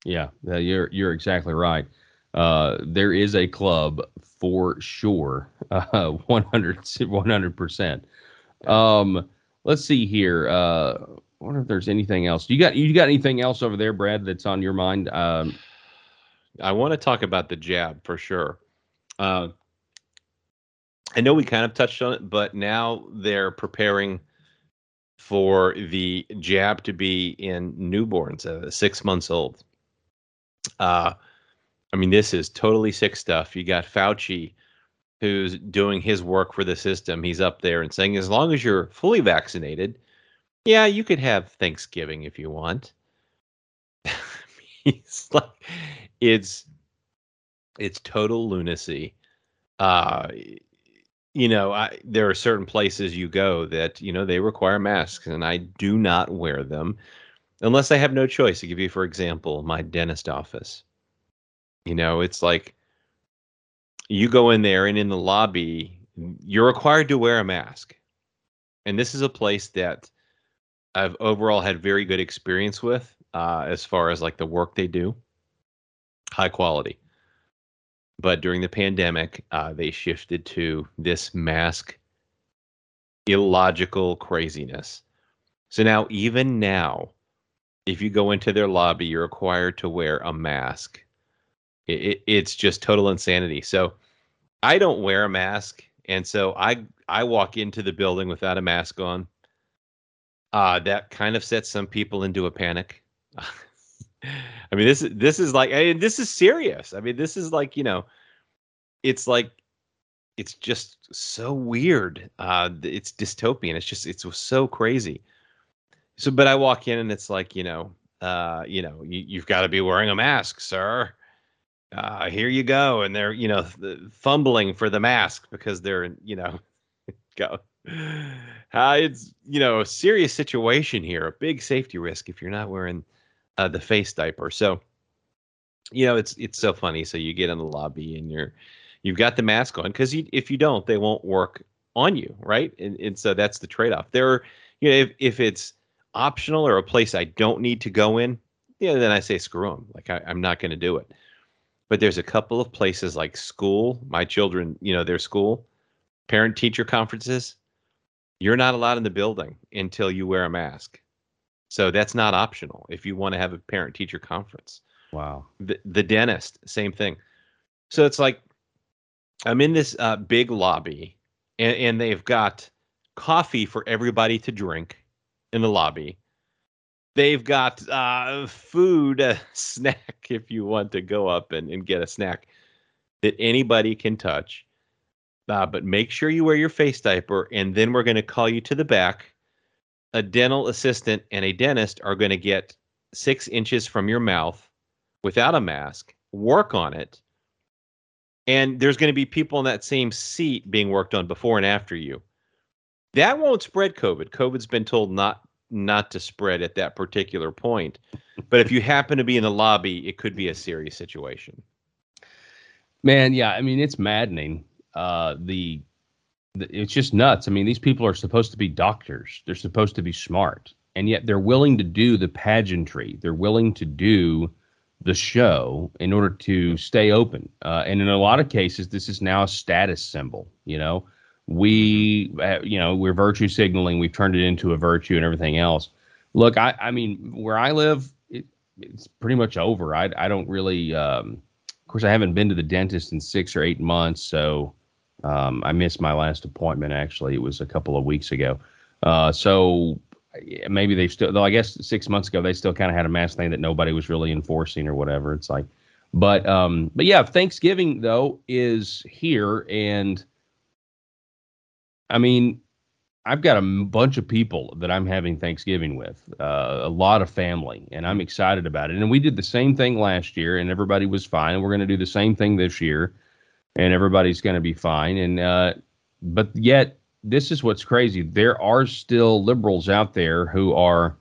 Speaker 3: Yeah, you're you're exactly right. Uh, there is a club for sure, uh, 100 percent. Um, let's see here. Uh, I wonder if there's anything else. You got you got anything else over there, Brad? That's on your mind? Um,
Speaker 2: I want to talk about the jab for sure. Uh, I know we kind of touched on it, but now they're preparing for the jab to be in newborns, uh, six months old. Uh, I mean, this is totally sick stuff. You got Fauci, who's doing his work for the system. He's up there and saying, as long as you're fully vaccinated, yeah, you could have Thanksgiving if you want. He's like, it's it's total lunacy. Uh, you know, I, there are certain places you go that you know they require masks, and I do not wear them unless I have no choice. To give you, for example, my dentist office. You know, it's like you go in there and in the lobby, you're required to wear a mask. And this is a place that I've overall had very good experience with uh, as far as like the work they do, high quality. But during the pandemic, uh, they shifted to this mask illogical craziness. So now, even now, if you go into their lobby, you're required to wear a mask it, it's just total insanity. So I don't wear a mask, and so I I walk into the building without a mask on. Uh, that kind of sets some people into a panic. I mean, this is this is like I mean, this is serious. I mean, this is like you know, it's like it's just so weird. Uh, it's dystopian. It's just it's so crazy. So, but I walk in and it's like you know, uh, you know, you, you've got to be wearing a mask, sir. Uh, here you go, and they're you know fumbling for the mask because they're you know, go. Uh, it's you know a serious situation here, a big safety risk if you're not wearing uh, the face diaper. So, you know, it's it's so funny. So you get in the lobby and you're you've got the mask on because if you don't, they won't work on you, right? And and so that's the trade off. There, you know, if if it's optional or a place I don't need to go in, yeah, then I say screw them. Like I, I'm not going to do it. But there's a couple of places like school, my children, you know, their school, parent teacher conferences. You're not allowed in the building until you wear a mask. So that's not optional if you want to have a parent teacher conference.
Speaker 3: Wow.
Speaker 2: The, the dentist, same thing. So it's like I'm in this uh, big lobby and, and they've got coffee for everybody to drink in the lobby. They've got uh, food, a snack if you want to go up and, and get a snack that anybody can touch. Uh, but make sure you wear your face diaper, and then we're going to call you to the back a dental assistant and a dentist are going to get six inches from your mouth without a mask, work on it, and there's going to be people in that same seat being worked on before and after you. That won't spread COVID. COVID's been told not not to spread at that particular point. But if you happen to be in the lobby, it could be a serious situation.
Speaker 3: Man, yeah, I mean it's maddening. Uh, the it's just nuts. I mean, these people are supposed to be doctors. They're supposed to be smart, and yet they're willing to do the pageantry. They're willing to do the show in order to stay open. Uh, and in a lot of cases, this is now a status symbol. You know, we, uh, you know, we're virtue signaling. We've turned it into a virtue and everything else. Look, I, I mean, where I live, it, it's pretty much over. I, I don't really. Um, of course, I haven't been to the dentist in six or eight months, so um, I missed my last appointment. Actually, it was a couple of weeks ago. Uh, so maybe they still, though I guess six months ago they still kind of had a mask thing that nobody was really enforcing or whatever. It's like, but um, but yeah, Thanksgiving though is here, and I mean, I've got a bunch of people that I'm having Thanksgiving with, uh, a lot of family, and I'm excited about it. And we did the same thing last year, and everybody was fine. And we're going to do the same thing this year and everybody's going to be fine. And uh, but yet, this is what's crazy. There are still liberals out there who are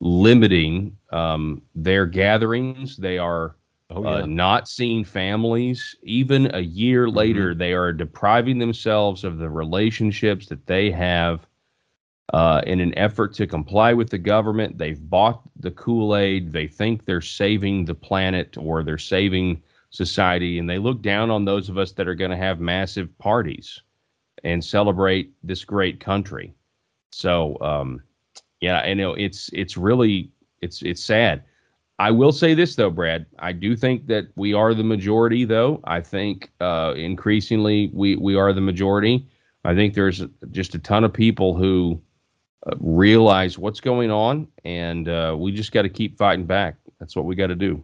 Speaker 3: limiting um, their gatherings. They are oh, uh, yeah. uh, not seeing families. Even a year mm-hmm. later, they are depriving themselves of the relationships that they have. Uh, in an effort to comply with the government, they've bought the Kool Aid. They think they're saving the planet or they're saving society and they look down on those of us that are going to have massive parties and celebrate this great country. So, um, yeah, I know it's it's really it's it's sad. I will say this though, Brad. I do think that we are the majority, though. I think uh, increasingly we we are the majority. I think there's just a ton of people who uh, realize what's going on, and uh, we just got to keep fighting back. That's what we got to do.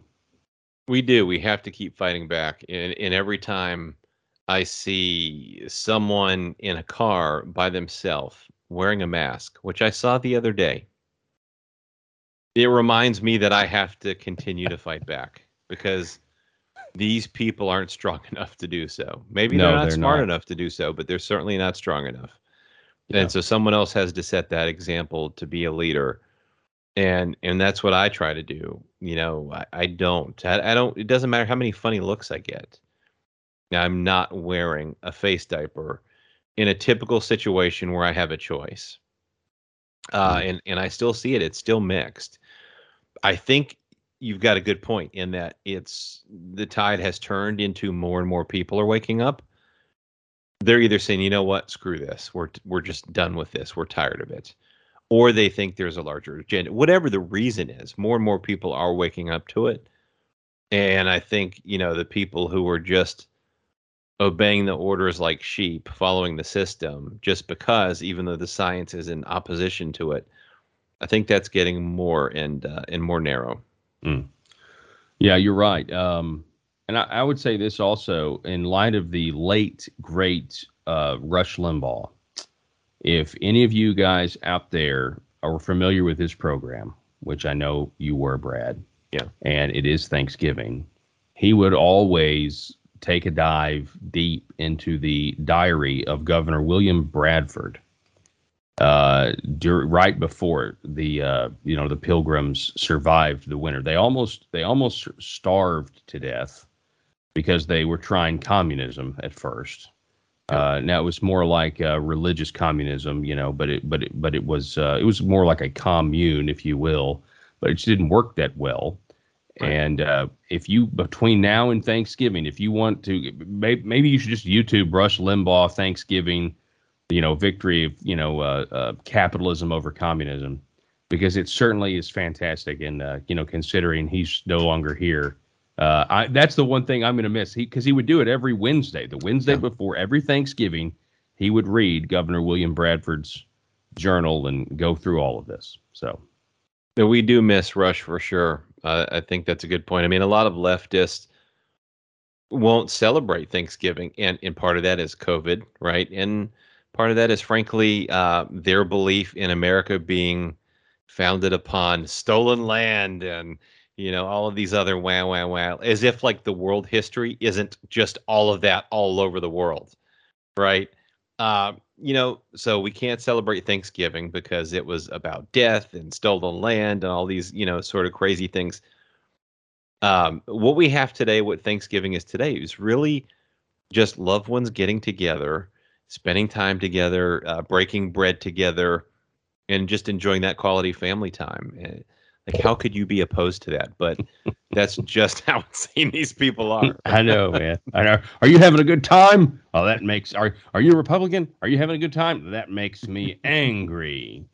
Speaker 2: We do. We have to keep fighting back. And, and every time I see someone in a car by themselves wearing a mask, which I saw the other day, it reminds me that I have to continue to fight back because these people aren't strong enough to do so. Maybe no, they're not they're smart not. enough to do so, but they're certainly not strong enough. Yeah. And so someone else has to set that example to be a leader and and that's what I try to do. You know, I, I don't. I, I, don't. It doesn't matter how many funny looks I get. I'm not wearing a face diaper in a typical situation where I have a choice. Uh, mm. and and I still see it. It's still mixed. I think you've got a good point in that it's the tide has turned into more and more people are waking up. They're either saying, you know what, screw this. We're we're just done with this. We're tired of it or they think there's a larger agenda. Whatever the reason is, more and more people are waking up to it. And I think, you know, the people who were just obeying the orders like sheep, following the system, just because, even though the science is in opposition to it, I think that's getting more and uh, and more narrow.
Speaker 3: Mm. Yeah, you're right. Um, and I, I, would say this also in light of the late great uh, Rush Limbaugh. If any of you guys out there are familiar with his program, which I know you were, Brad,
Speaker 2: yeah,
Speaker 3: and it is Thanksgiving, he would always take a dive deep into the diary of Governor William Bradford uh, dur- right before the uh, you know the Pilgrims survived the winter. They almost they almost starved to death because they were trying communism at first. Uh, now it was more like uh, religious communism, you know, but it but it but it was uh, it was more like a commune, if you will, but it just didn't work that well. Right. And uh, if you between now and Thanksgiving, if you want to, maybe, maybe you should just YouTube Rush Limbaugh Thanksgiving you know, victory of you know uh, uh, capitalism over communism, because it certainly is fantastic. And uh, you know, considering he's no longer here, uh, I, that's the one thing I'm going to miss. He because he would do it every Wednesday, the Wednesday yeah. before every Thanksgiving, he would read Governor William Bradford's journal and go through all of this. So.
Speaker 2: We do miss Rush for sure. Uh, I think that's a good point. I mean, a lot of leftists won't celebrate Thanksgiving, and and part of that is COVID, right? And Part of that is, frankly, uh, their belief in America being founded upon stolen land and you know all of these other wow wow wow as if like the world history isn't just all of that all over the world right? Uh, you know so we can't celebrate thanksgiving because it was about death and stolen land and all these you know sort of crazy things. Um, what we have today what thanksgiving is today is really just loved ones getting together spending time together, uh, breaking bread together, and just enjoying that quality family time. Eh, like, how could you be opposed to that? But that's just how insane these people are.
Speaker 3: I know, man. I know. Are you having a good time? Oh, that makes. Are Are you a Republican? Are you having a good time? That makes me angry.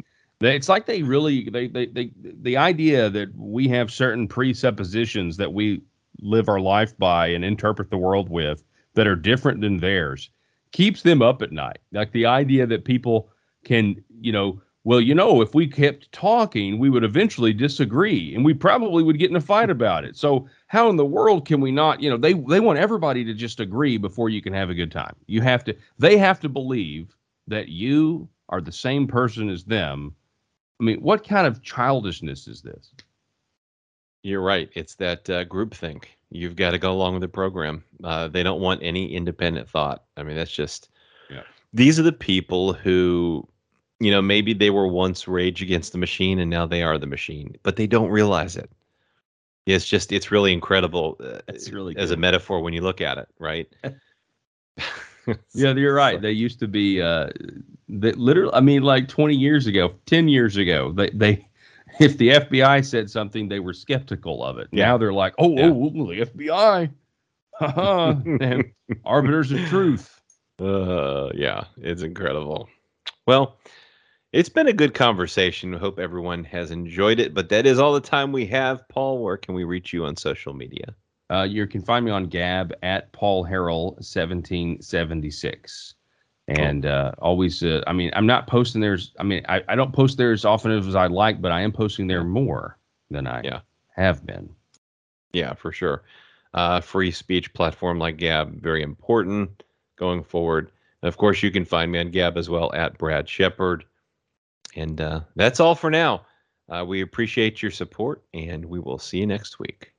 Speaker 3: It's like they really they, they they the idea that we have certain presuppositions that we live our life by and interpret the world with that are different than theirs keeps them up at night. Like the idea that people can, you know, well, you know, if we kept talking, we would eventually disagree and we probably would get in a fight about it. So, how in the world can we not, you know, they they want everybody to just agree before you can have a good time. You have to they have to believe that you are the same person as them. I mean, what kind of childishness is this?
Speaker 2: You're right. It's that uh, group think you've got to go along with the program. Uh, they don't want any independent thought. I mean, that's just. Yeah. These are the people who, you know, maybe they were once rage against the machine and now they are the machine, but they don't realize it. It's just, it's really incredible. Uh,
Speaker 3: it's really
Speaker 2: as
Speaker 3: good.
Speaker 2: a metaphor when you look at it, right?
Speaker 3: yeah, you're right. They used to be, uh, that literally, I mean, like 20 years ago, 10 years ago, they, they, if the FBI said something, they were skeptical of it. Yeah. Now they're like, oh, yeah. oh, the FBI, and arbiters of truth.
Speaker 2: Uh, yeah, it's incredible. Well, it's been a good conversation. Hope everyone has enjoyed it. But that is all the time we have. Paul, where can we reach you on social media?
Speaker 3: Uh, you can find me on Gab at Paul Harrell 1776 and uh, always uh, i mean i'm not posting theirs i mean I, I don't post there as often as i like but i am posting there more than i
Speaker 2: yeah.
Speaker 3: have been.
Speaker 2: Yeah for sure. Uh, free speech platform like gab very important going forward. And of course you can find me on gab as well at brad shepard and uh, that's all for now. Uh, we appreciate your support and we will see you next week